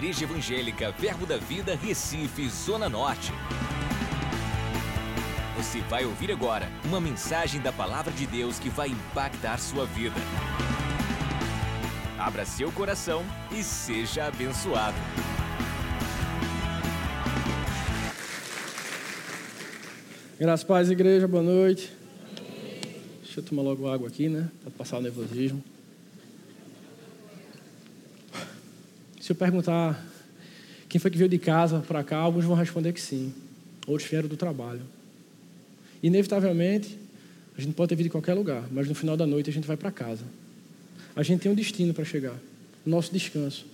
Igreja Evangélica Verbo da Vida, Recife, Zona Norte. Você vai ouvir agora uma mensagem da Palavra de Deus que vai impactar sua vida. Abra seu coração e seja abençoado. Graças paz, igreja, boa noite. Deixa eu tomar logo água aqui, né? Para passar o nervosismo. Se eu perguntar quem foi que veio de casa para cá, alguns vão responder que sim. Outros vieram do trabalho. Inevitavelmente, a gente pode ter vindo de qualquer lugar, mas no final da noite a gente vai para casa. A gente tem um destino para chegar, nosso descanso.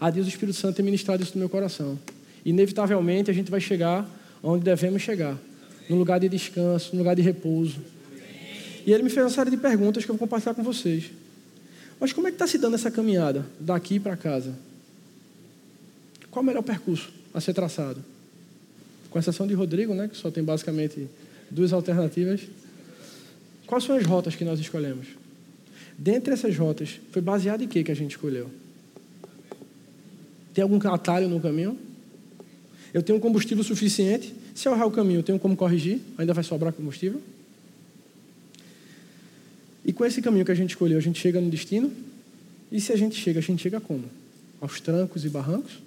A Deus o Espírito Santo tem ministrado isso no meu coração. Inevitavelmente a gente vai chegar onde devemos chegar, no lugar de descanso, no lugar de repouso. E ele me fez uma série de perguntas que eu vou compartilhar com vocês. Mas como é que está se dando essa caminhada daqui para casa? Qual o melhor percurso a ser traçado? Com exceção de Rodrigo, né, que só tem basicamente duas alternativas. Quais são as rotas que nós escolhemos? Dentre essas rotas, foi baseado em que que a gente escolheu? Tem algum atalho no caminho? Eu tenho combustível suficiente? Se eu errar o caminho, eu tenho como corrigir? Ainda vai sobrar combustível? E com esse caminho que a gente escolheu, a gente chega no destino? E se a gente chega, a gente chega como? Aos trancos e barrancos?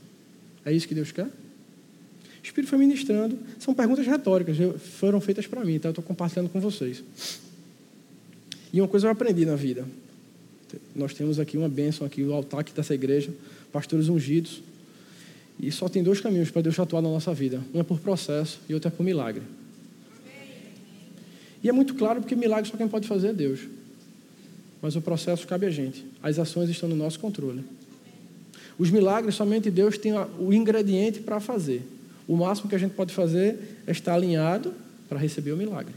É isso que Deus quer? O Espírito foi ministrando. São perguntas retóricas, foram feitas para mim, então eu estou compartilhando com vocês. E uma coisa eu aprendi na vida. Nós temos aqui uma bênção aqui, o altar aqui dessa igreja, pastores ungidos. E só tem dois caminhos para Deus atuar na nossa vida. Um é por processo e outro é por milagre. E é muito claro porque milagre só quem pode fazer é Deus. Mas o processo cabe a gente. As ações estão no nosso controle. Os milagres somente Deus tem o ingrediente para fazer. O máximo que a gente pode fazer é estar alinhado para receber o milagre.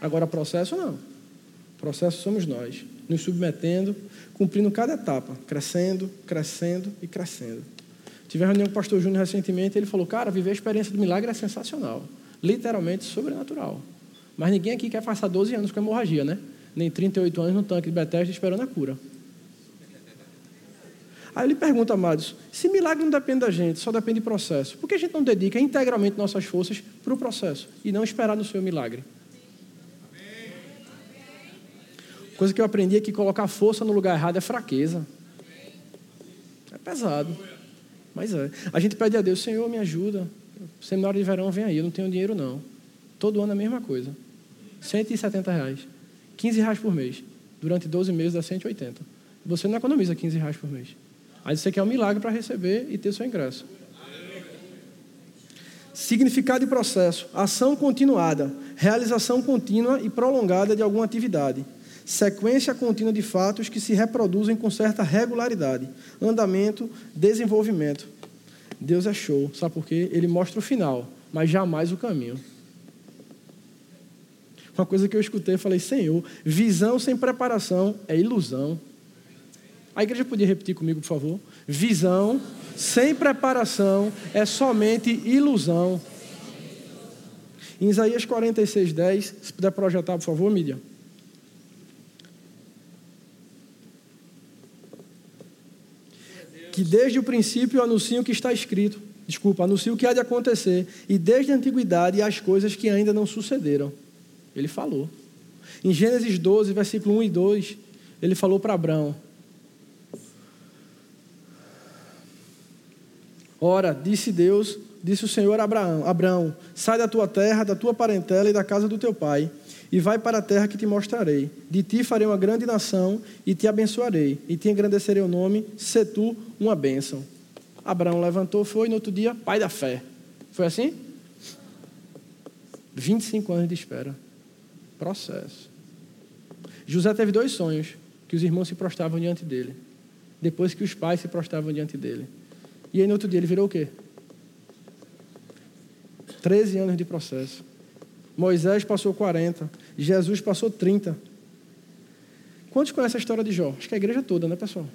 Agora, processo não. Processo somos nós, nos submetendo, cumprindo cada etapa, crescendo, crescendo e crescendo. Tive reunião com o pastor Júnior recentemente, ele falou: Cara, viver a experiência do milagre é sensacional, literalmente sobrenatural. Mas ninguém aqui quer passar 12 anos com hemorragia, né? Nem 38 anos no tanque de Bethesda esperando a cura. Aí eu lhe pergunto, amados, se milagre não depende da gente, só depende do processo, por que a gente não dedica integralmente nossas forças para o processo e não esperar no seu milagre? Coisa que eu aprendi é que colocar força no lugar errado é fraqueza. É pesado. Mas é. A gente pede a Deus, Senhor, me ajuda. Seminário de verão vem aí, eu não tenho dinheiro não. Todo ano a mesma coisa. 170 reais. 15 reais por mês. Durante 12 meses dá 180. Você não economiza 15 reais por mês. Aí você quer um milagre para receber e ter seu ingresso. Significado e processo: ação continuada, realização contínua e prolongada de alguma atividade, sequência contínua de fatos que se reproduzem com certa regularidade, andamento, desenvolvimento. Deus é show, sabe por quê? Ele mostra o final, mas jamais o caminho. Uma coisa que eu escutei, eu falei, Senhor, visão sem preparação é ilusão. A igreja podia repetir comigo, por favor? Visão sem preparação é somente ilusão. Em Isaías 46, 10, se puder projetar, por favor, mídia. Que desde o princípio anuncio o que está escrito. Desculpa, anuncio o que há de acontecer. E desde a antiguidade as coisas que ainda não sucederam. Ele falou. Em Gênesis 12, versículo 1 e 2, ele falou para Abraão: Ora, disse Deus, disse o Senhor a Abraão: Abraão, sai da tua terra, da tua parentela e da casa do teu pai, e vai para a terra que te mostrarei. De ti farei uma grande nação e te abençoarei, e te engrandecerei o nome, se tu uma bênção. Abraão levantou, foi, no outro dia, pai da fé. Foi assim? 25 anos de espera. Processo. José teve dois sonhos, que os irmãos se prostravam diante dele. Depois que os pais se prostravam diante dele. E aí no outro dia ele virou o quê? 13 anos de processo. Moisés passou 40. Jesus passou 30. Quantos conhecem a história de Jó? Acho que a igreja toda, né, pessoal?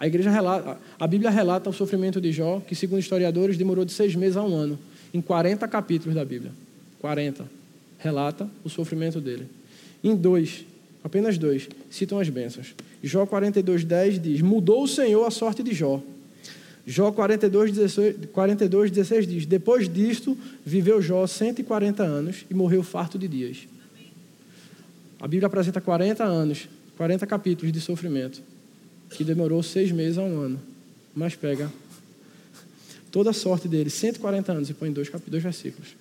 A igreja relata, a Bíblia relata o sofrimento de Jó, que segundo historiadores demorou de seis meses a um ano, em 40 capítulos da Bíblia. 40. Relata o sofrimento dele. Em dois, apenas dois, citam as bênçãos. Jó 42, 10 diz: Mudou o Senhor a sorte de Jó Jó 42 16, 42, 16 diz: Depois disto, viveu Jó 140 anos e morreu farto de dias. A Bíblia apresenta 40 anos, 40 capítulos de sofrimento, que demorou seis meses a um ano. Mas pega toda a sorte dele, 140 anos, e põe dois, dois versículos.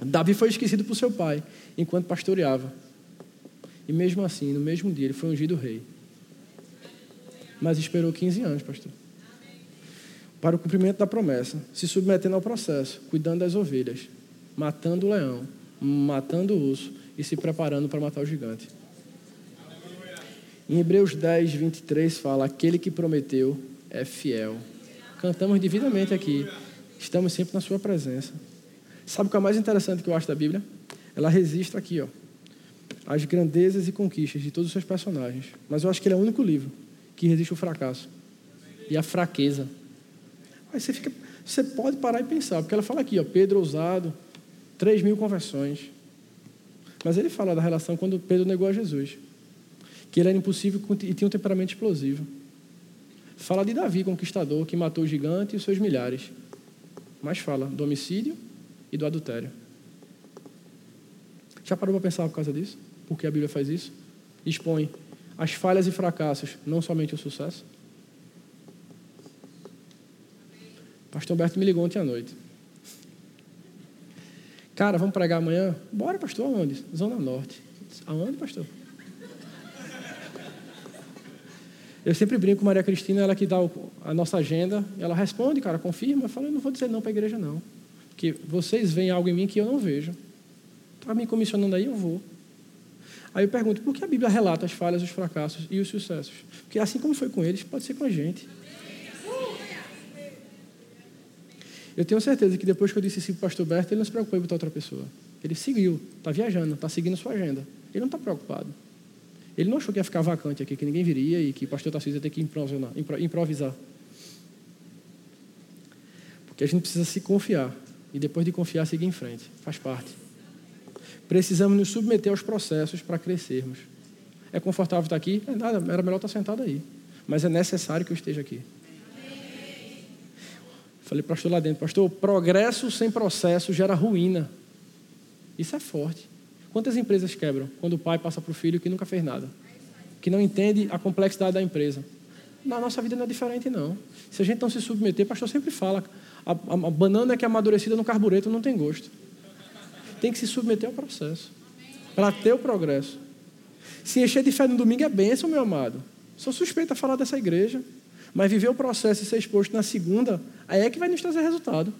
Davi foi esquecido por seu pai, enquanto pastoreava. E mesmo assim, no mesmo dia, ele foi ungido rei. Mas esperou 15 anos, pastor. Para o cumprimento da promessa, se submetendo ao processo, cuidando das ovelhas, matando o leão, matando o urso e se preparando para matar o gigante. Em Hebreus 10, 23 fala: Aquele que prometeu é fiel. Cantamos devidamente aqui. Estamos sempre na Sua presença. Sabe o que é mais interessante que eu acho da Bíblia? Ela registra aqui, ó, as grandezas e conquistas de todos os seus personagens. Mas eu acho que ele é o único livro que resiste o fracasso e a fraqueza. Aí você fica, você pode parar e pensar, porque ela fala aqui, ó, Pedro ousado, 3 mil conversões. Mas ele fala da relação quando Pedro negou a Jesus, que ele era impossível e tinha um temperamento explosivo. Fala de Davi, conquistador, que matou o gigante e os seus milhares. Mas fala do homicídio e do adultério. Já parou para pensar por causa disso? Por que a Bíblia faz isso? Expõe as falhas e fracassos, não somente o sucesso. Pastor Humberto me ligou ontem à noite. Cara, vamos pregar amanhã? Bora, pastor, aonde? Zona Norte. Aonde, pastor? Eu sempre brinco com Maria Cristina, ela que dá a nossa agenda, ela responde, cara, confirma. Eu falo, eu não vou dizer não para a igreja, não. Porque vocês veem algo em mim que eu não vejo. Está me comissionando aí, eu vou. Aí eu pergunto, por que a Bíblia relata as falhas, os fracassos e os sucessos? Porque assim como foi com eles, pode ser com a gente. Eu tenho certeza que depois que eu disse isso para o pastor Berto, ele não se preocupou em botar outra pessoa. Ele seguiu, está viajando, está seguindo sua agenda. Ele não está preocupado. Ele não achou que ia ficar vacante aqui, que ninguém viria e que o pastor Tarcísio ia ter que improvisar. Porque a gente precisa se confiar. E depois de confiar, seguir em frente. Faz parte. Precisamos nos submeter aos processos para crescermos. É confortável estar aqui? É nada, era melhor estar sentado aí. Mas é necessário que eu esteja aqui. Falei para o pastor lá dentro, pastor, progresso sem processo gera ruína. Isso é forte. Quantas empresas quebram quando o pai passa para o filho que nunca fez nada? Que não entende a complexidade da empresa. Na nossa vida não é diferente, não. Se a gente não se submeter, pastor sempre fala, a, a, a banana que é amadurecida no carbureto não tem gosto tem que se submeter ao processo para ter o progresso. Se encher de fé no domingo é bênção, meu amado. Sou suspeito a falar dessa igreja. Mas viver o processo e ser exposto na segunda, aí é que vai nos trazer resultado.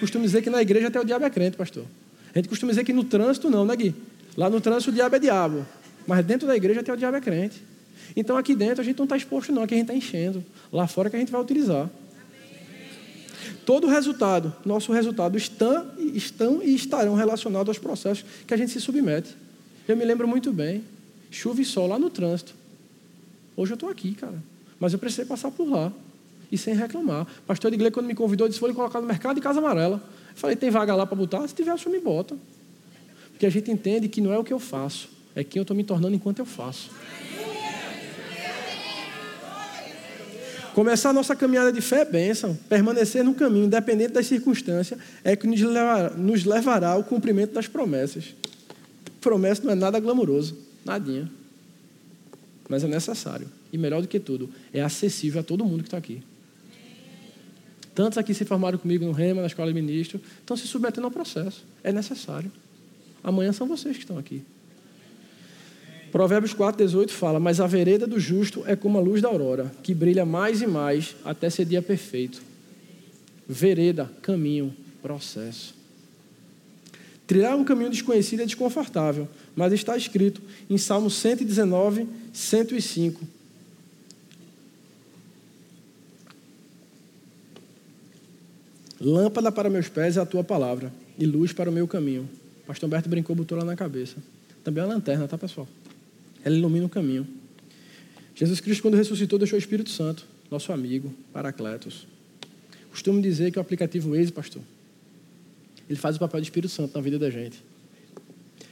Costumo dizer que na igreja até o diabo é crente, pastor. A gente costuma dizer que no trânsito não, né, Gui? Lá no trânsito o diabo é diabo. Mas dentro da igreja até o diabo é crente. Então aqui dentro a gente não está exposto, não, aqui a gente está enchendo. Lá fora que a gente vai utilizar. Todo o resultado, nosso resultado, estão, estão e estarão relacionados aos processos que a gente se submete. Eu me lembro muito bem, chuva e sol lá no trânsito. Hoje eu estou aqui, cara. Mas eu precisei passar por lá. E sem reclamar. Pastor Edgley, quando me convidou, disse: vou lhe colocar no mercado de Casa Amarela. Eu falei: tem vaga lá para botar? Se tiver, o senhor me bota. Porque a gente entende que não é o que eu faço, é quem eu estou me tornando enquanto eu faço. Começar a nossa caminhada de fé é bênção. Permanecer no caminho, independente das circunstâncias, é que nos levará, nos levará ao cumprimento das promessas. Promessa não é nada glamouroso, nadinha. Mas é necessário. E melhor do que tudo, é acessível a todo mundo que está aqui. Tantos aqui se formaram comigo no REMA, na escola de ministro, estão se submetendo ao processo. É necessário. Amanhã são vocês que estão aqui. Provérbios 4,18 fala: Mas a vereda do justo é como a luz da aurora, que brilha mais e mais até ser dia perfeito. Vereda, caminho, processo. Trilhar um caminho desconhecido é desconfortável, mas está escrito em Salmo 119, 105. Lâmpada para meus pés é a tua palavra, e luz para o meu caminho. Pastor Humberto brincou, botou lá na cabeça. Também é uma lanterna, tá, pessoal? Ela ilumina o caminho. Jesus Cristo, quando ressuscitou, deixou o Espírito Santo, nosso amigo, Paracletos. Costumo dizer que o aplicativo Waze, pastor, ele faz o papel de Espírito Santo na vida da gente.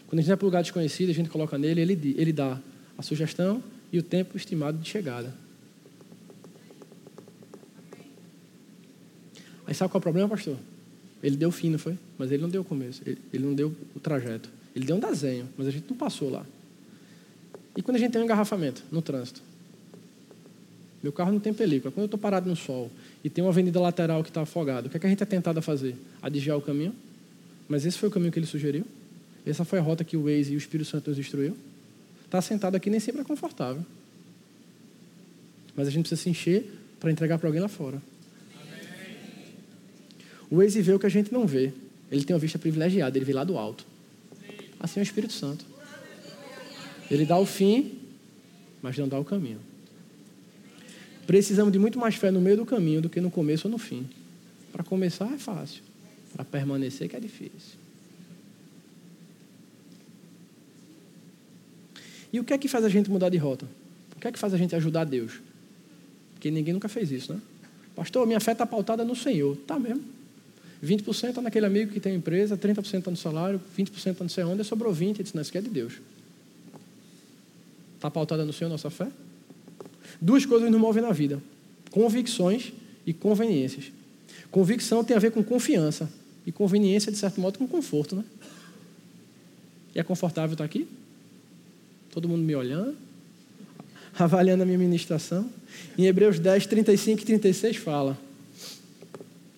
Quando a gente vai para um lugar desconhecido, a gente coloca nele, ele, ele dá a sugestão e o tempo estimado de chegada. Aí sabe qual é o problema, pastor? Ele deu fim, não foi? Mas ele não deu o começo, ele, ele não deu o trajeto. Ele deu um desenho, mas a gente não passou lá. E quando a gente tem um engarrafamento no trânsito? Meu carro não tem película. Quando eu estou parado no sol e tem uma avenida lateral que está afogada, o que, é que a gente é tentado a fazer? A desviar o caminho? Mas esse foi o caminho que ele sugeriu? Essa foi a rota que o Waze e o Espírito Santo nos instruiu? Está sentado aqui nem sempre é confortável. Mas a gente precisa se encher para entregar para alguém lá fora. O Waze vê o que a gente não vê. Ele tem uma vista privilegiada, ele vê lá do alto. Assim é o Espírito Santo. Ele dá o fim, mas não dá o caminho. Precisamos de muito mais fé no meio do caminho do que no começo ou no fim. Para começar é fácil, para permanecer que é difícil. E o que é que faz a gente mudar de rota? O que é que faz a gente ajudar Deus? Porque ninguém nunca fez isso, né? Pastor, minha fé está pautada no Senhor. Tá mesmo. 20% está naquele amigo que tem empresa, 30% está no salário, 20% está não sei onde, sobrou 20%. Ele disse, não, isso aqui é de Deus. Está pautada no Senhor nossa fé? Duas coisas nos movem na vida: convicções e conveniências. Convicção tem a ver com confiança. E conveniência, de certo modo, com conforto, né? E é confortável estar aqui? Todo mundo me olhando, avaliando a minha ministração. Em Hebreus 10, 35 e 36 fala: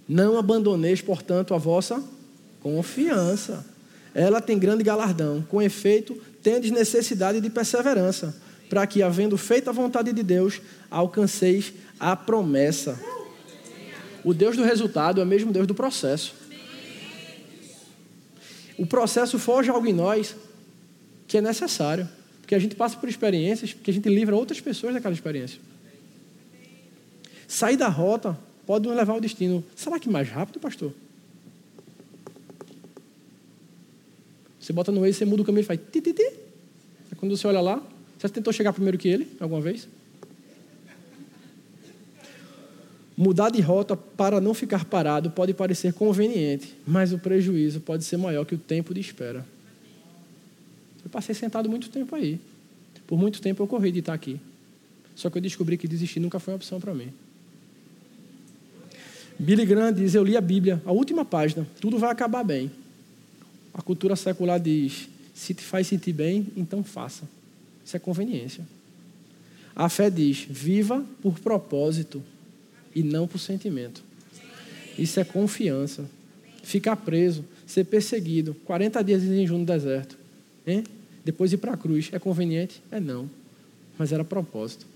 Não abandoneis, portanto, a vossa confiança. Ela tem grande galardão. Com efeito, tendes necessidade de perseverança, para que, havendo feito a vontade de Deus, alcanceis a promessa. O Deus do resultado é o mesmo Deus do processo. O processo forja algo em nós que é necessário, porque a gente passa por experiências, que a gente livra outras pessoas daquela experiência. Sair da rota pode nos levar ao destino. Será que mais rápido, pastor? Você bota no Waze, você muda o caminho e faz ti, ti, ti. Quando você olha lá, você tentou chegar primeiro que ele, alguma vez? Mudar de rota para não ficar parado pode parecer conveniente, mas o prejuízo pode ser maior que o tempo de espera. Eu passei sentado muito tempo aí. Por muito tempo eu corri de estar aqui. Só que eu descobri que desistir nunca foi uma opção para mim. Billy Graham diz: Eu li a Bíblia, a última página, tudo vai acabar bem. A cultura secular diz: se te faz sentir bem, então faça. Isso é conveniência. A fé diz: viva por propósito e não por sentimento. Isso é confiança. Ficar preso, ser perseguido, 40 dias em jejum no deserto. Hein? Depois ir para a cruz. É conveniente? É não. Mas era propósito.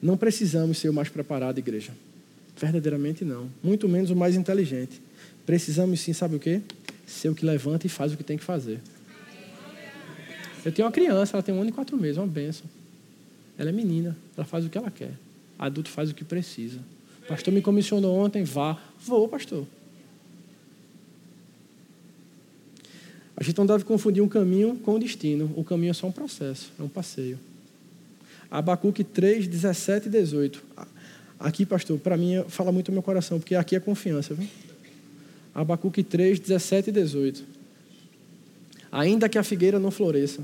Não precisamos ser o mais preparado, igreja. Verdadeiramente não. Muito menos o mais inteligente. Precisamos sim, sabe o quê? Ser o que levanta e faz o que tem que fazer. Eu tenho uma criança, ela tem um ano e quatro meses, uma benção. Ela é menina, ela faz o que ela quer. Adulto faz o que precisa. O pastor me comissionou ontem, vá. Vou, pastor. A gente não deve confundir um caminho com o destino. O caminho é só um processo, é um passeio. Abacuque 3, 17 e 18. Aqui, pastor, para mim fala muito no meu coração, porque aqui é confiança. Viu? Abacuque 3, 17 e 18. Ainda que a figueira não floresça,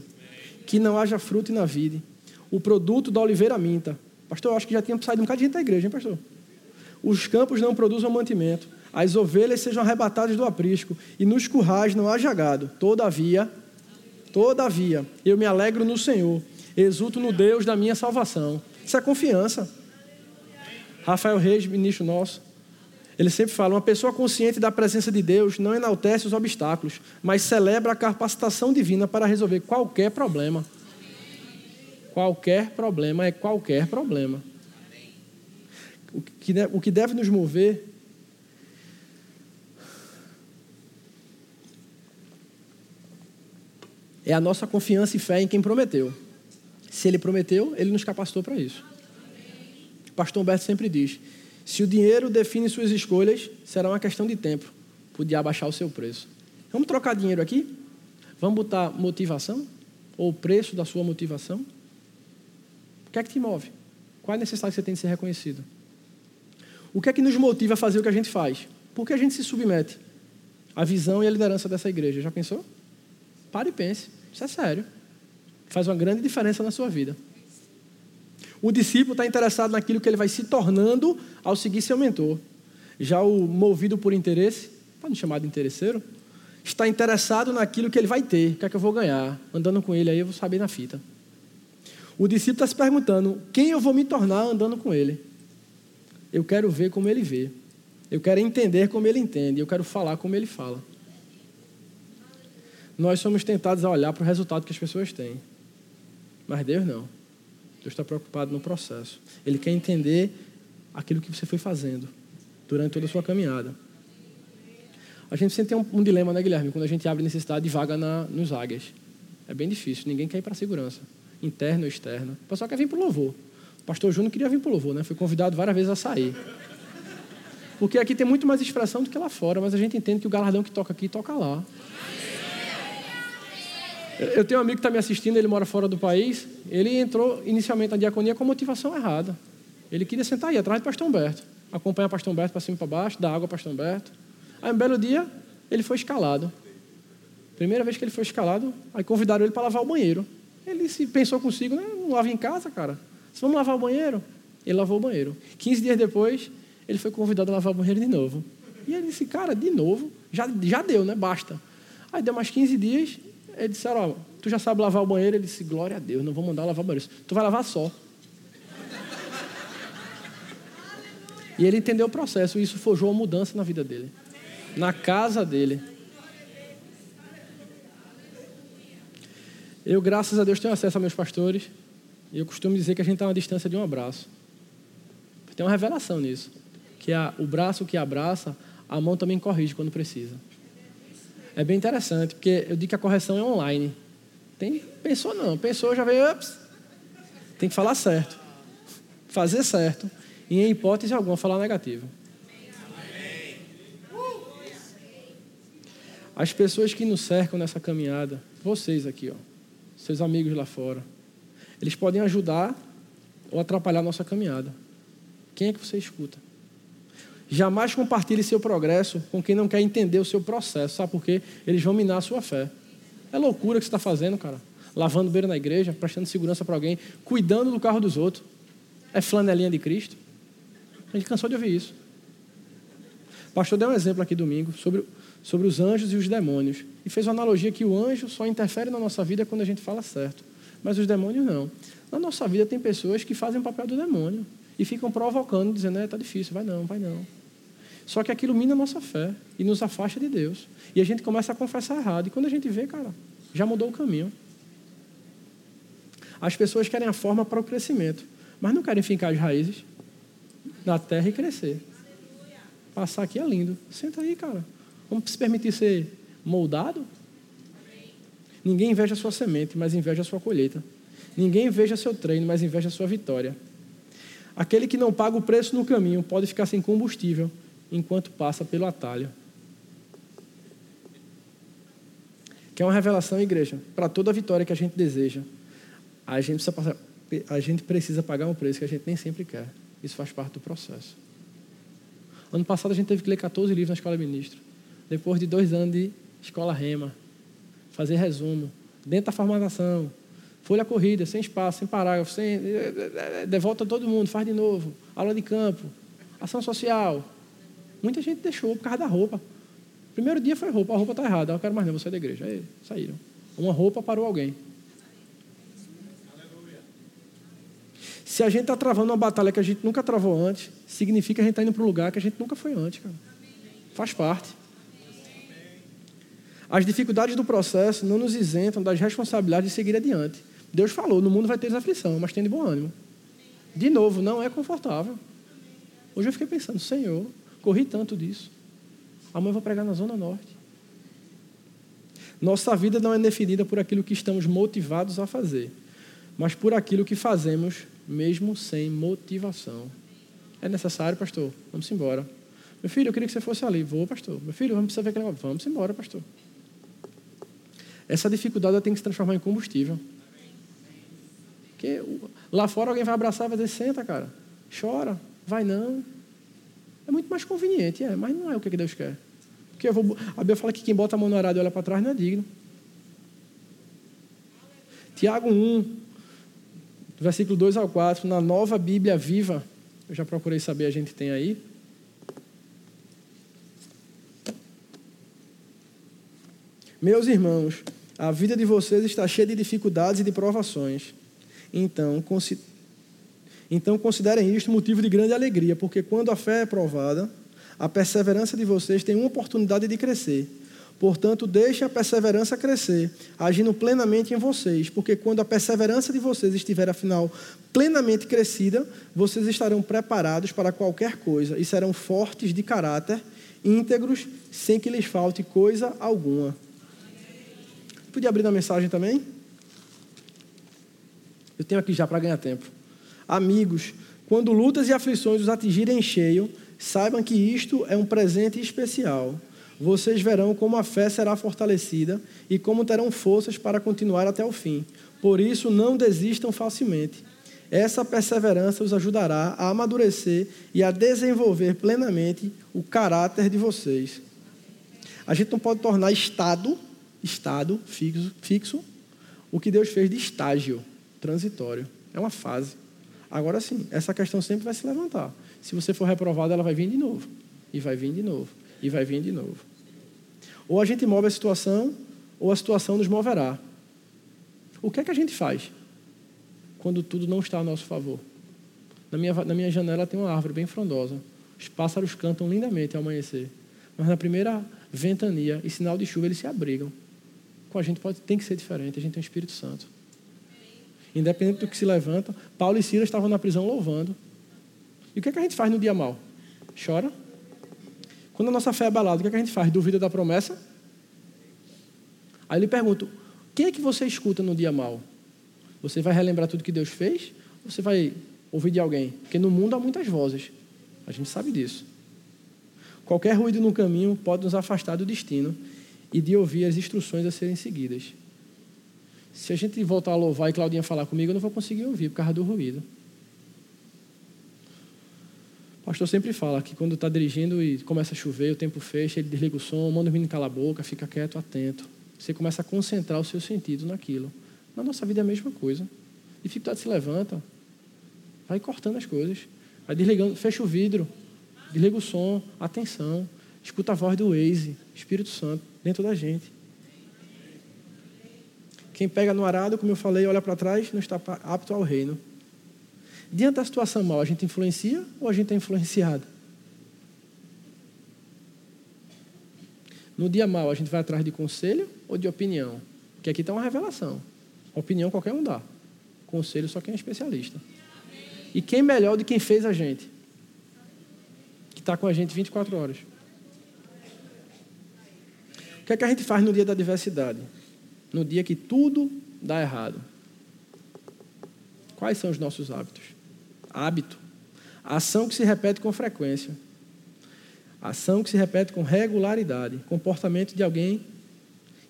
que não haja fruto na vide, o produto da oliveira minta. Pastor, eu acho que já tinha saído um bocado de gente da igreja, hein, pastor? Os campos não produzam mantimento, as ovelhas sejam arrebatadas do aprisco, e nos currais não haja gado. Todavia, todavia, eu me alegro no Senhor, exulto no Deus da minha salvação. Isso é confiança. Rafael Reis, ministro nosso, ele sempre fala: uma pessoa consciente da presença de Deus não enaltece os obstáculos, mas celebra a capacitação divina para resolver qualquer problema. Qualquer problema é qualquer problema. O que, deve, nos mover é a nossa confiança e fé em quem prometeu. Se ele prometeu, ele nos capacitou para isso. O pastor Humberto sempre diz: se o dinheiro define suas escolhas, será uma questão de tempo para o diabo o seu preço. Vamos trocar dinheiro aqui? Vamos botar motivação? Ou o preço da sua motivação? O que é que te move? Qual é a necessidade que você tem de ser reconhecido? O que é que nos motiva a fazer o que a gente faz? Por que a gente se submete à visão e à liderança dessa igreja? Já pensou? Pare e pense. Isso é sério. Faz uma grande diferença na sua vida. O discípulo está interessado naquilo que ele vai se tornando ao seguir seu mentor. Já o movido por interesse, pode chamar de interesseiro, está interessado naquilo que ele vai ter, o que é que eu vou ganhar. Andando com ele aí eu vou saber na fita. O discípulo está se perguntando: quem eu vou me tornar andando com ele? Eu quero ver como ele vê. Eu quero entender como ele entende. Eu quero falar como ele fala. Nós somos tentados a olhar para o resultado que as pessoas têm. Mas Deus não. Deus está preocupado no processo. Ele quer entender aquilo que você foi fazendo durante toda a sua caminhada. A gente sempre tem um, um dilema, né, Guilherme? Quando a gente abre necessidade de vaga na, nos águias. É bem difícil. Ninguém quer ir para a segurança. Interno ou externo. O pessoal quer vir para o louvor. O pastor Júnior queria vir para o louvor, né? Foi convidado várias vezes a sair. Porque aqui tem muito mais expressão do que lá fora, mas a gente entende que o galardão que toca aqui toca lá. Eu tenho um amigo que está me assistindo, ele mora fora do país. Ele entrou inicialmente na diaconia com motivação errada. Ele queria sentar aí, atrás do pastor Humberto. Acompanhar o pastor Humberto para cima e para baixo, dar água ao pastor Humberto. Aí, um belo dia, ele foi escalado. Primeira vez que ele foi escalado, aí convidaram ele para lavar o banheiro. Ele se pensou consigo, né? não lava em casa, cara. Se vamos lavar o banheiro? Ele lavou o banheiro. 15 dias depois, ele foi convidado a lavar o banheiro de novo. E ele disse, cara, de novo? Já, já deu, né? Basta. Aí deu mais 15 dias, ele disse, ó, tu já sabe lavar o banheiro? Ele disse, glória a Deus, não vou mandar lavar o banheiro. Tu vai lavar só. E ele entendeu o processo, e isso forjou uma mudança na vida dele. Na casa dele. Eu, graças a Deus, tenho acesso a meus pastores. E eu costumo dizer que a gente está a uma distância de um abraço. Tem uma revelação nisso. Que a, o braço que abraça, a mão também corrige quando precisa. É bem interessante, porque eu digo que a correção é online. Tem, pensou não, pensou, já veio, ups, tem que falar certo. Fazer certo. E em hipótese alguma, falar negativo. As pessoas que nos cercam nessa caminhada, vocês aqui, ó, seus amigos lá fora, eles podem ajudar ou atrapalhar a nossa caminhada. Quem é que você escuta? Jamais compartilhe seu progresso com quem não quer entender o seu processo. Sabe por quê? Eles vão minar a sua fé. É loucura que você está fazendo, cara. Lavando beira na igreja, prestando segurança para alguém, cuidando do carro dos outros. É flanelinha de Cristo. A gente cansou de ouvir isso. O pastor deu um exemplo aqui domingo sobre, sobre os anjos e os demônios. E fez uma analogia que o anjo só interfere na nossa vida quando a gente fala certo. Mas os demônios não. Na nossa vida tem pessoas que fazem o papel do demônio e ficam provocando, dizendo: é, tá difícil, vai não, vai não. Só que aquilo mina a nossa fé e nos afasta de Deus. E a gente começa a confessar errado. E quando a gente vê, cara, já mudou o caminho. As pessoas querem a forma para o crescimento, mas não querem fincar as raízes na terra e crescer. Passar aqui é lindo. Senta aí, cara. Vamos se permitir ser moldado? Ninguém inveja a sua semente, mas inveja a sua colheita. Ninguém inveja seu treino, mas inveja a sua vitória. Aquele que não paga o preço no caminho pode ficar sem combustível enquanto passa pelo atalho. Que é uma revelação, igreja, para toda a vitória que a gente deseja. A gente, precisa passar, a gente precisa pagar um preço que a gente nem sempre quer. Isso faz parte do processo. Ano passado a gente teve que ler 14 livros na escola ministro. Depois de dois anos de escola rema, fazer resumo, dentro da formatação, folha corrida, sem espaço, sem parágrafo, sem. Eh, eh, eh, devolta todo mundo, faz de novo. Aula de campo, ação social, Muita gente deixou por causa da roupa. Primeiro dia foi roupa, a roupa está errada, eu quero mais não, vou sair da igreja. Aí saíram. Uma roupa parou alguém. Se a gente está travando uma batalha que a gente nunca travou antes, significa que a gente está indo para um lugar que a gente nunca foi antes, cara. Faz parte. As dificuldades do processo não nos isentam das responsabilidades de seguir adiante. Deus falou: no mundo vai ter desaflição, mas tem de bom ânimo. De novo, não é confortável. Hoje eu fiquei pensando, Senhor, Corri tanto disso. Amanhã eu vou pregar na Zona Norte. Nossa vida não é definida por aquilo que estamos motivados a fazer, mas por aquilo que fazemos, mesmo sem motivação. É necessário, pastor? Vamos embora. Meu filho, eu queria que você fosse ali. Vou, pastor. Meu filho, vamos ver aquele negócio. Vamos embora, pastor. Essa dificuldade tem que se transformar em combustível. Porque lá fora alguém vai abraçar e vai dizer, senta, cara. Chora. Vai não. É muito mais conveniente, é, mas não é o que Deus quer. Porque vou, a Bíblia fala que quem bota a mão no arado e olha para trás não é digno. Tiago 1, do versículo 2 ao 4, na nova Bíblia viva. Eu já procurei saber, a gente tem aí. Meus irmãos, a vida de vocês está cheia de dificuldades e de provações. Então, consi então considerem isto motivo de grande alegria, porque quando a fé é provada, a perseverança de vocês tem uma oportunidade de crescer. Portanto, deixem a perseverança crescer, agindo plenamente em vocês, porque quando a perseverança de vocês estiver, afinal, plenamente crescida, vocês estarão preparados para qualquer coisa e serão fortes de caráter, íntegros, sem que lhes falte coisa alguma. Podia abrir na mensagem também? Eu tenho aqui já para ganhar tempo. Amigos, quando lutas e aflições os atingirem em cheio, saibam que isto é um presente especial. Vocês verão como a fé será fortalecida e como terão forças para continuar até o fim. Por isso, não desistam facilmente. Essa perseverança os ajudará a amadurecer e a desenvolver plenamente o caráter de vocês. A gente não pode tornar estado, estado fixo, fixo o que Deus fez de estágio transitório. É uma fase. Agora sim, essa questão sempre vai se levantar. Se você for reprovado, ela vai vir de novo. E vai vir de novo. E vai vir de novo. Ou a gente move a situação, ou a situação nos moverá. O que é que a gente faz quando tudo não está a nosso favor? Na minha, na minha janela tem uma árvore bem frondosa. Os pássaros cantam lindamente ao amanhecer. Mas na primeira ventania e sinal de chuva, eles se abrigam. Com a gente pode, tem que ser diferente. A gente tem o Espírito Santo. Independente do que se levanta, Paulo e Silas estavam na prisão louvando. E o que, é que a gente faz no dia mal? Chora? Quando a nossa fé é abalada, o que, é que a gente faz? Duvida da promessa? Aí eu lhe pergunto: quem é que você escuta no dia mal? Você vai relembrar tudo que Deus fez? Ou você vai ouvir de alguém? Porque no mundo há muitas vozes. A gente sabe disso. Qualquer ruído no caminho pode nos afastar do destino e de ouvir as instruções a serem seguidas. Se a gente voltar a louvar e Claudinha falar comigo, eu não vou conseguir ouvir por causa do ruído. O pastor sempre fala que quando está dirigindo e começa a chover, o tempo fecha, ele desliga o som, manda o menino calar a boca, fica quieto, atento. Você começa a concentrar o seu sentido naquilo. Na nossa vida é a mesma coisa. Dificuldade se levanta, vai cortando as coisas, vai desligando, fecha o vidro, desliga o som, atenção, escuta a voz do Waze, Espírito Santo, dentro da gente. Quem pega no arado, como eu falei, olha para trás, não está apto ao reino. Diante da situação mal, a gente influencia ou a gente é influenciado? No dia mal, a gente vai atrás de conselho ou de opinião? Porque aqui está uma revelação. Opinião qualquer um dá. Conselho só quem é especialista. E quem melhor do que quem fez a gente? Que está com a gente 24 horas. O que é que a gente faz no dia da adversidade? No dia que tudo dá errado? Quais são os nossos hábitos? Hábito. Ação que se repete com frequência. Ação que se repete com regularidade. Comportamento de alguém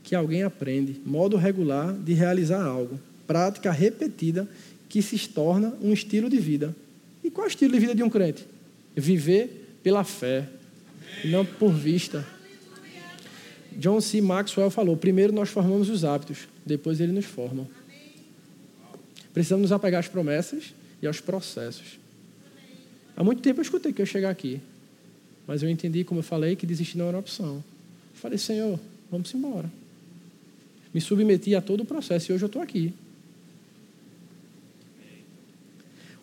que alguém aprende. Modo regular de realizar algo. Prática repetida que se torna um estilo de vida. E qual é o estilo de vida de um crente? Viver pela fé, não por vista. John C. Maxwell falou: primeiro nós formamos os hábitos, depois eles nos formam. Precisamos nos apegar às promessas e aos processos. Há muito tempo eu escutei que eu chegar aqui, mas eu entendi, como eu falei, que desistir não era opção. Eu falei: Senhor, vamos embora. Me submeti a todo o processo e hoje eu estou aqui.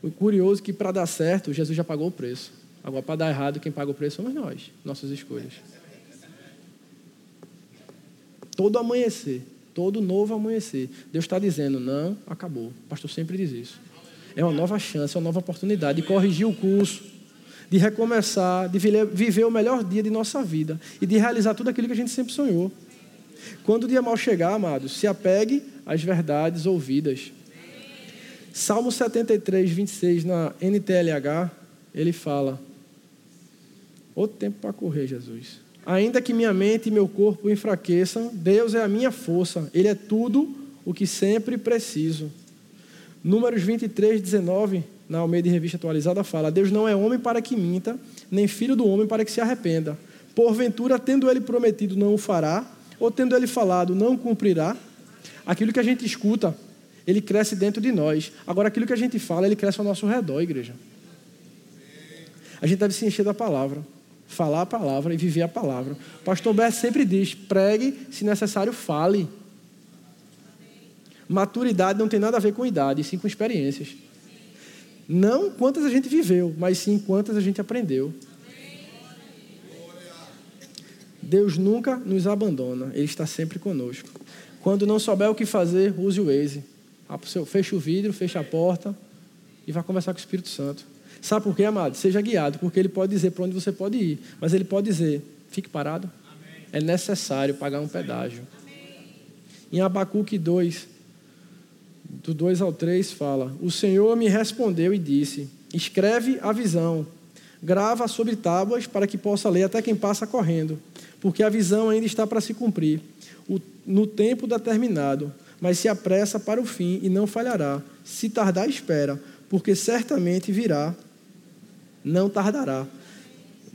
O curioso é que para dar certo, Jesus já pagou o preço. Agora, para dar errado, quem paga o preço somos nós, nossas escolhas. Todo amanhecer, todo novo amanhecer. Deus está dizendo, não, acabou. O pastor sempre diz isso. É uma nova chance, é uma nova oportunidade de corrigir o curso, de recomeçar, de viver o melhor dia de nossa vida e de realizar tudo aquilo que a gente sempre sonhou. Quando o dia mal chegar, amados, se apegue às verdades ouvidas. Salmo 73, 26, na NTLH, ele fala: Outro tempo para correr, Jesus. Ainda que minha mente e meu corpo enfraqueçam, Deus é a minha força, Ele é tudo o que sempre preciso. Números 23, 19, na Almeida Revista Atualizada, fala: Deus não é homem para que minta, nem filho do homem para que se arrependa. Porventura, tendo ele prometido, não o fará, ou tendo ele falado, não cumprirá. Aquilo que a gente escuta, ele cresce dentro de nós. Agora, aquilo que a gente fala, ele cresce ao nosso redor, igreja. A gente deve se encher da palavra, falar a palavra e viver a palavra. O pastor Bert sempre diz: pregue, se necessário, fale. Maturidade não tem nada a ver com idade, sim com experiências. Não quantas a gente viveu, mas sim quantas a gente aprendeu. Deus nunca nos abandona, Ele está sempre conosco. Quando não souber o que fazer, use o Waze. Feche o vidro, feche a porta e vá conversar com o Espírito Santo. Sabe por quê, amado? Seja guiado, porque ele pode dizer para onde você pode ir, mas ele pode dizer: fique parado. Amém. É necessário pagar um pedágio. Amém. Em Abacuque 2, do 2 ao 3, fala: O Senhor me respondeu e disse: Escreve a visão, grava sobre tábuas para que possa ler até quem passa correndo, porque a visão ainda está para se cumprir, no tempo determinado, mas se apressa para o fim e não falhará. Se tardar, espera, porque certamente virá não tardará.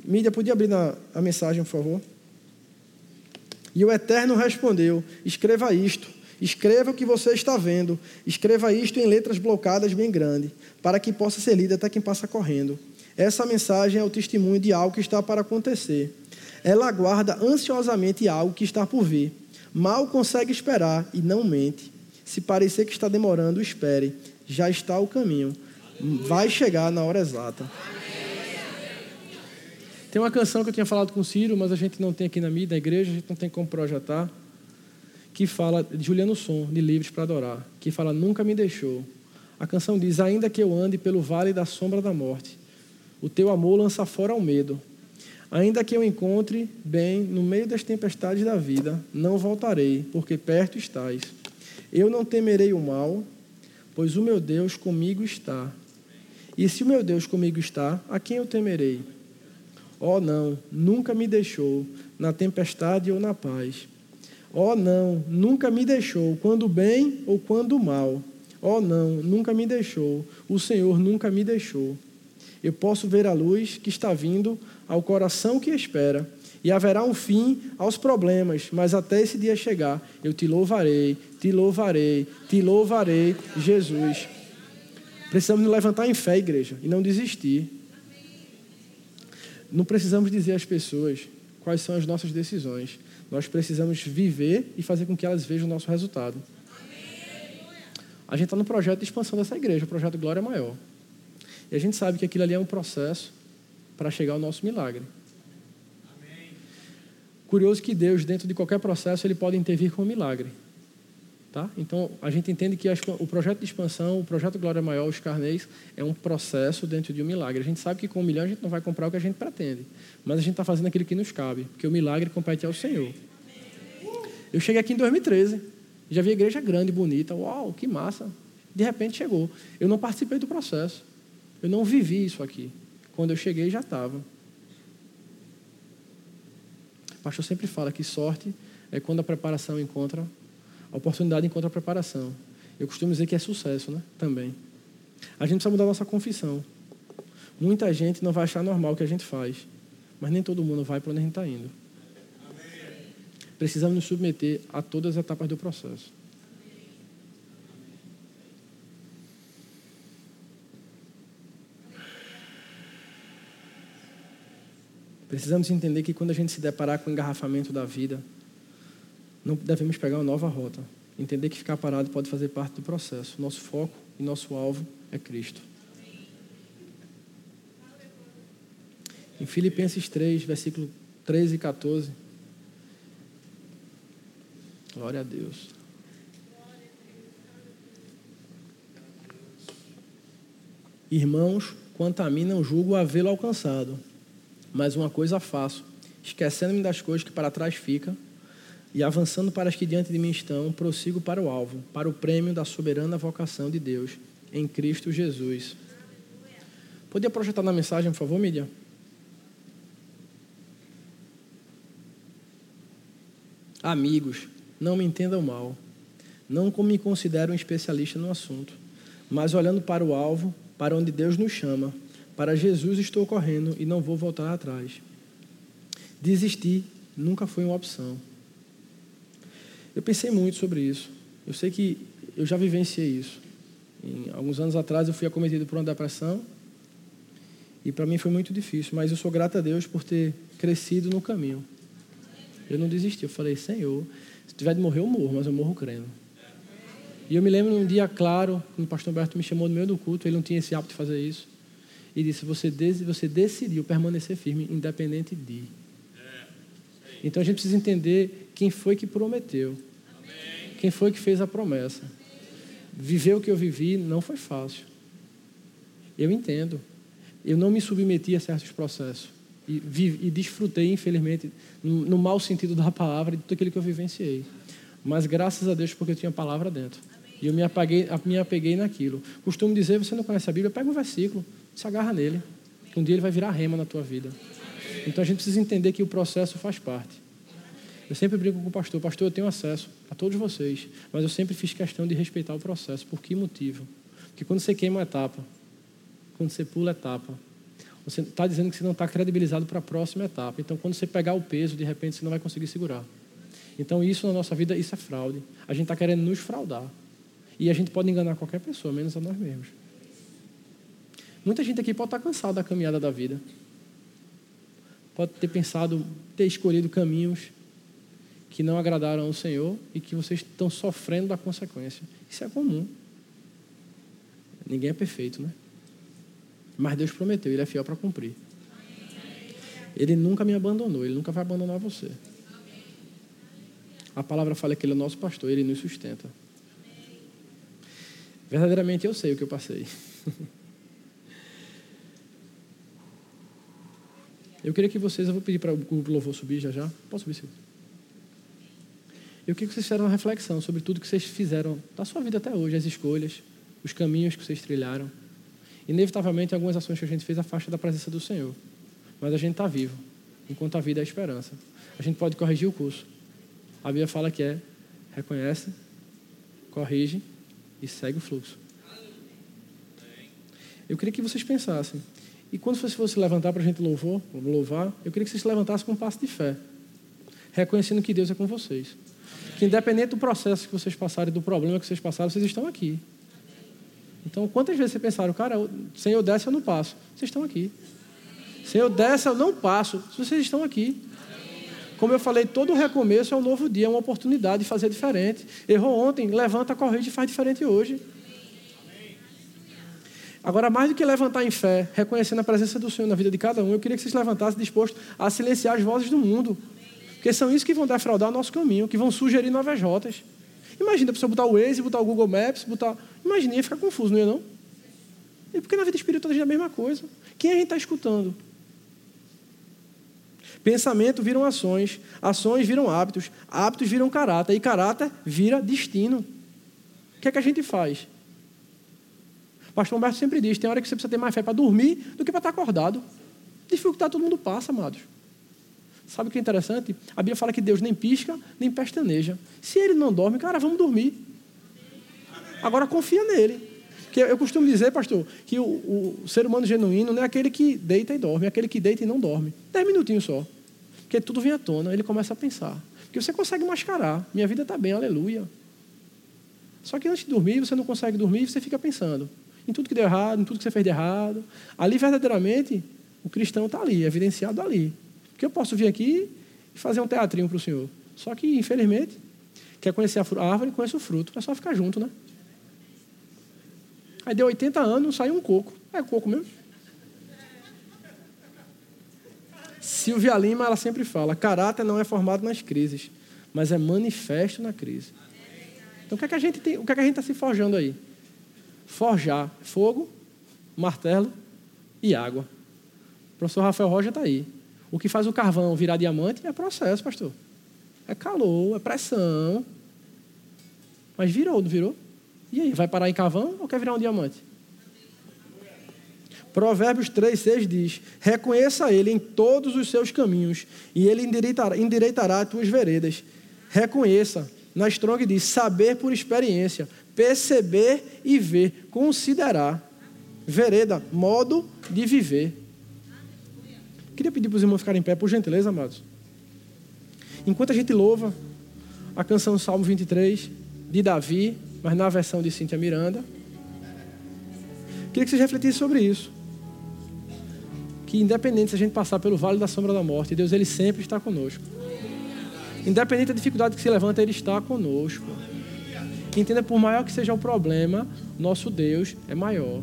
Mídia, podia abrir na, a mensagem, por favor? E o Eterno respondeu: Escreva isto, escreva o que você está vendo, escreva isto em letras blocadas bem grandes, para que possa ser lida até quem passa correndo. Essa mensagem é o testemunho de algo que está para acontecer. Ela aguarda ansiosamente algo que está por vir. Mal consegue esperar e não mente. Se parecer que está demorando, espere. Já está o caminho. Vai chegar na hora exata. Tem uma canção que eu tinha falado com o Ciro, mas a gente não tem aqui na mídia, na igreja, a gente não tem como projetar, que fala de Juliano Som, de Livres para Adorar, que fala Nunca me deixou. A canção diz: Ainda que eu ande pelo vale da sombra da morte, o teu amor lança fora o medo. Ainda que eu encontre bem no meio das tempestades da vida, não voltarei, porque perto estás. Eu não temerei o mal, pois o meu Deus comigo está. E se o meu Deus comigo está, a quem eu temerei? Oh, não, nunca me deixou na tempestade ou na paz. Oh, não, nunca me deixou quando bem ou quando mal. Oh, não, nunca me deixou. O Senhor nunca me deixou. Eu posso ver a luz que está vindo ao coração que espera. E haverá um fim aos problemas, mas até esse dia chegar, eu te louvarei, te louvarei, te louvarei, Jesus. Precisamos nos levantar em fé, igreja, e não desistir. Não precisamos dizer às pessoas quais são as nossas decisões. Nós precisamos viver e fazer com que elas vejam o nosso resultado. A gente está no projeto de expansão dessa igreja, o projeto Glória Maior. E a gente sabe que aquilo ali é um processo para chegar ao nosso milagre. Curioso que Deus, dentro de qualquer processo, ele pode intervir com um milagre. Tá? Então, a gente entende que o projeto de expansão, o projeto Glória Maior, os carnês, é um processo dentro de um milagre. A gente sabe que com um milhão a gente não vai comprar o que a gente pretende, mas a gente está fazendo aquilo que nos cabe, porque o milagre compete ao Senhor. Eu cheguei aqui em 2013, já vi a igreja grande, bonita, uau, que massa. De repente chegou. Eu não participei do processo, eu não vivi isso aqui. Quando eu cheguei já estava. O pastor sempre fala que sorte é quando a preparação encontra a oportunidade encontra a preparação. Eu costumo dizer que é sucesso, né? Também. A gente precisa mudar a nossa confissão. Muita gente não vai achar normal o que a gente faz, mas nem todo mundo vai para onde a gente está indo. Precisamos nos submeter a todas as etapas do processo. Precisamos entender que quando a gente se deparar com o engarrafamento da vida, não devemos pegar uma nova rota. Entender que ficar parado pode fazer parte do processo. Nosso foco e nosso alvo é Cristo. Em Filipenses 3, versículo 13 e 14. Glória a Deus. Irmãos, quanto a mim não julgo havê-lo alcançado, mas uma coisa faço, esquecendo-me das coisas que para trás ficam e avançando para as que diante de mim estão, prossigo para o alvo, para o prêmio da soberana vocação de Deus em Cristo Jesus. Podia projetar na mensagem, por favor, Mídia? Amigos, não me entendam mal. Não me considero um especialista no assunto, mas olhando para o alvo, para onde Deus nos chama, para Jesus estou correndo e não vou voltar atrás. Desistir nunca foi uma opção. Eu pensei muito sobre isso. Eu sei que eu já vivenciei isso. Em, alguns anos atrás eu fui acometido por uma depressão e para mim foi muito difícil, mas eu sou grato a Deus por ter crescido no caminho. Eu não desisti, eu falei, Senhor, se tiver de morrer, eu morro, mas eu morro crendo. E eu me lembro num dia claro, quando o pastor Humberto me chamou no meio do culto, ele não tinha esse hábito de fazer isso. E disse: Você, você decidiu permanecer firme, independente de. Então a gente precisa entender quem foi que prometeu, quem foi que fez a promessa. Viver o que eu vivi não foi fácil. Eu entendo. Eu não me submeti a certos processos. E, e desfrutei, infelizmente, no, no mau sentido da palavra, de tudo aquilo que eu vivenciei. Mas graças a Deus, porque eu tinha a palavra dentro. E eu me apeguei, me apeguei naquilo. Costumo dizer, você não conhece a Bíblia, pega um versículo, se agarra nele. Um dia ele vai virar rema na tua vida. Então a gente precisa entender que o processo faz parte. Eu sempre brinco com o pastor, pastor, eu tenho acesso a todos vocês, mas eu sempre fiz questão de respeitar o processo. Por que motivo? Porque quando você queima a etapa, quando você pula a etapa, você está dizendo que você não está credibilizado para a próxima etapa. Então, quando você pegar o peso, de repente você não vai conseguir segurar. Então, isso na nossa vida, isso é fraude. A gente está querendo nos fraudar. E a gente pode enganar qualquer pessoa, menos a nós mesmos. Muita gente aqui pode estar tá cansada da caminhada da vida. Pode ter pensado, ter escolhido caminhos que não agradaram ao Senhor e que vocês estão sofrendo da consequência. Isso é comum. Ninguém é perfeito, né? Mas Deus prometeu, Ele é fiel para cumprir. Ele nunca me abandonou, Ele nunca vai abandonar você. A palavra fala que Ele é nosso pastor, Ele nos sustenta. Verdadeiramente eu sei o que eu passei. Eu queria que vocês, eu vou pedir para o grupo louvor subir já já. Posso subir, Silvio? Eu queria que vocês fizeram uma reflexão sobre tudo que vocês fizeram da sua vida até hoje, as escolhas, os caminhos que vocês trilharam. Inevitavelmente, algumas ações que a gente fez afasta da presença do Senhor. Mas a gente está vivo. Enquanto a vida é a esperança. A gente pode corrigir o curso. A Bíblia fala que é reconhece, corrige e segue o fluxo. Eu queria que vocês pensassem. E quando você fosse levantar para a gente louvar, louvar, eu queria que vocês se levantassem com um passo de fé. Reconhecendo que Deus é com vocês. Que independente do processo que vocês passarem, do problema que vocês passaram, vocês estão aqui. Então, quantas vezes vocês pensaram, cara, sem eu desce eu não passo? Vocês estão aqui. Sem eu desce eu não passo. Vocês estão aqui. Como eu falei, todo recomeço é um novo dia, é uma oportunidade de fazer diferente. Errou ontem, levanta, corrige e faz diferente hoje. Agora, mais do que levantar em fé, reconhecendo a presença do Senhor na vida de cada um, eu queria que vocês levantassem dispostos a silenciar as vozes do mundo. Porque são isso que vão defraudar o nosso caminho, que vão sugerir novas rotas. Imagina a pessoa botar o Waze, botar o Google Maps, botar. Imagina, ia ficar confuso, não ia não? E porque na vida espiritual a gente é a mesma coisa. Quem a gente está escutando? Pensamento viram ações, ações viram hábitos, hábitos viram caráter, e caráter vira destino. O que é que a gente faz? O pastor Humberto sempre diz: tem hora que você precisa ter mais fé para dormir do que para estar acordado. Dificuldade todo mundo passa, amados. Sabe o que é interessante? A Bíblia fala que Deus nem pisca, nem pestaneja. Se ele não dorme, cara, vamos dormir. Agora confia nele. Porque eu costumo dizer, pastor, que o, o, ser humano genuíno não é aquele que deita e dorme, é aquele que deita e não dorme. Dez minutinhos só. Porque tudo vem à tona, ele começa a pensar. Porque você consegue mascarar. Minha vida está bem, aleluia. Só que antes de dormir, você não consegue dormir e você fica pensando em tudo que deu errado, em tudo que você fez de errado. Ali, verdadeiramente, o cristão está ali, evidenciado ali. Porque eu posso vir aqui e fazer um teatrinho para o senhor. Só que, infelizmente, quer conhecer a árvore, conhece o fruto. É só ficar junto, né? Aí deu 80 anos, saiu um coco. É coco mesmo? Silvia Lima, ela sempre fala: caráter não é formado nas crises, mas é manifesto na crise. Então, o que é que a gente tem, o que é que a gente está se forjando aí? Forjar fogo, martelo e água. O professor Rafael Rocha está aí. O que faz o carvão virar diamante é processo, pastor. É calor, é pressão. Mas virou, não virou? E aí, vai parar em carvão ou quer virar um diamante? Provérbios 3, 6 diz: Reconheça ele em todos os seus caminhos, e ele endireitará, endireitará as tuas veredas. Reconheça. Na Strong diz: saber por experiência, perceber e ver, considerar. Vereda, modo de viver. Queria pedir para os irmãos ficarem em pé, por gentileza, amados. Enquanto a gente louva a canção Salmo 23 de Davi, mas na versão de Cíntia Miranda. Queria que vocês refletissem sobre isso. Que independente se a gente passar pelo vale da sombra da morte, Deus ele sempre está conosco. Independente da dificuldade que se levanta, ele está conosco. Entenda, por maior que seja o problema, nosso Deus é maior.